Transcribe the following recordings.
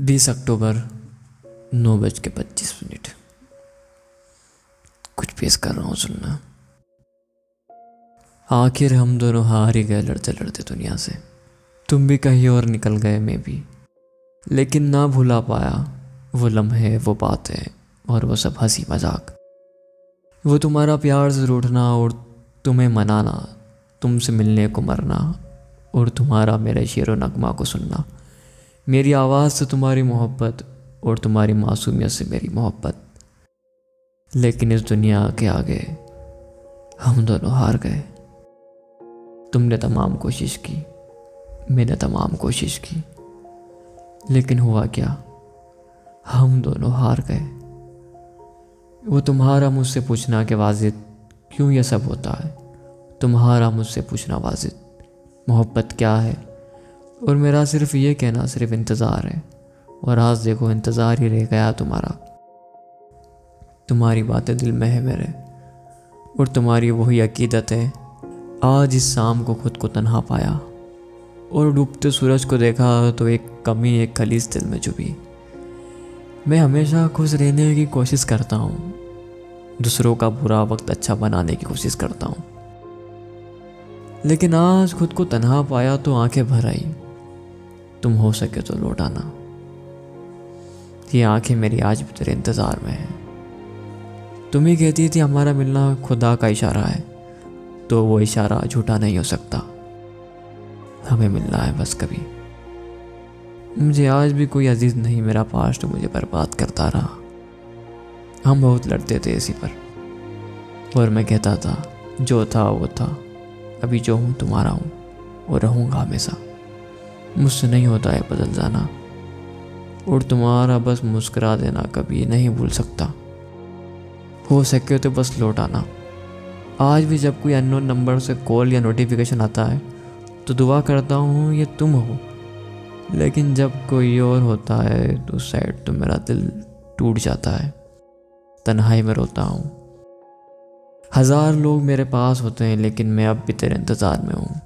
बीस अक्टूबर नौ बज के पच्चीस मिनट। कुछ पेश कर रहा हूँ सुनना। आखिर हम दोनों हार ही गए लड़ते लड़ते दुनिया से। तुम भी कहीं और निकल गए, मैं भी। लेकिन ना भुला पाया, वो लम्हे, वो बातें, और वो सब हँसी मज़ाक। वो तुम्हारा प्यार से रूठना और तुम्हें मनाना, तुमसे मिलने को मरना, और तुम्हारा मेरे शेर व नगमा को सुनना। मेरी आवाज़ से तुम्हारी मोहब्बत और तुम्हारी मासूमियत से मेरी मोहब्बत। लेकिन इस दुनिया के आगे हम दोनों हार गए। तुमने तमाम कोशिश की, मैंने तमाम कोशिश की, लेकिन हुआ क्या? हम दोनों हार गए। वो तुम्हारा मुझसे पूछना कि वाजिद क्यों ये सब होता है? तुम्हारा मुझसे पूछना वाजिद, मोहब्बत क्या है? और मेरा सिर्फ़ ये कहना सिर्फ़ इंतज़ार है। और आज देखो इंतज़ार ही रह गया तुम्हारा। तुम्हारी बातें दिल में है मेरे। और तुम्हारी वही अकीदत है, आज इस शाम को खुद को तनहा पाया। और डूबते सूरज को देखा तो एक कमी, एक खलीस दिल में चुभी मैं हमेशा खुश रहने की कोशिश करता हूँ। दूसरों का बुरा वक्त अच्छा बनाने की कोशिश करता हूँ। लेकिन आज खुद को तनहा पाया तो आँखें भर आई। तुम हो सके तो लौट आना। ये आँखें मेरी आज भी तेरे इंतज़ार में हैं। तुम ही कहती थी, हमारा मिलना खुदा का इशारा है। तो वो इशारा झूठा नहीं हो सकता। हमें मिलना है बस कभी। मुझे आज भी कोई अज़ीज़ नहीं, मेरा पास्ट मुझे बर्बाद करता रहा। हम बहुत लड़ते थे इसी पर। और मैं कहता था, जो था, वो था। अभी जो हूँ, तुम्हारा हूँ और रहूँगा हमेशा। मुझसे नहीं होता है बदल जाना। और तुम्हारा बस मुस्करा देना कभी नहीं भूल सकता। हो सके तो बस लौट आना। आज भी जब कोई अननोन नंबर से कॉल या नोटिफिकेशन आता है तो दुआ करता हूँ ये तुम हो। लेकिन जब कोई और होता है तो साइड तो मेरा दिल टूट जाता है। तन्हाई में रोता हूँ। हज़ार लोग मेरे पास होते हैं, लेकिन मैं अब भी तेरे इंतज़ार में हूँ।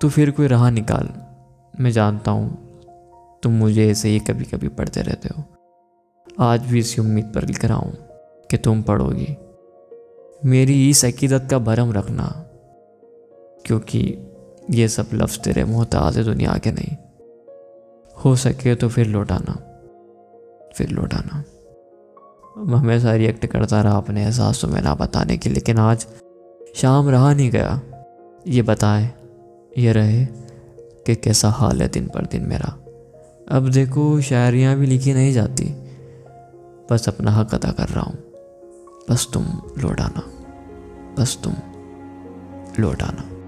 तो फिर कोई राह निकाल। मैं जानता हूँ, तुम मुझे ऐसे ही कभी कभी पढ़ते रहते हो। आज भी इसी उम्मीद पर लिख रहा हूँ कि तुम पढ़ोगी। मेरी इस अकीदत का भरम रखना, क्योंकि ये सब लफ्ज़ तेरे मोहताज दुनिया के नहीं। हो सके तो फिर लौटाना फिर लौटाना। हमेशा रिएक्ट करता रहा अपने एहसासों में ना बताने की, लेकिन आज शाम रहा नहीं गया। ये बताए, ये रहे कि कैसा हाल है दिन पर दिन मेरा। अब देखो, शायरियाँ भी लिखी नहीं जाती। बस अपना हक अदा कर रहा हूँ। बस तुम लौटाना बस तुम लौट आना।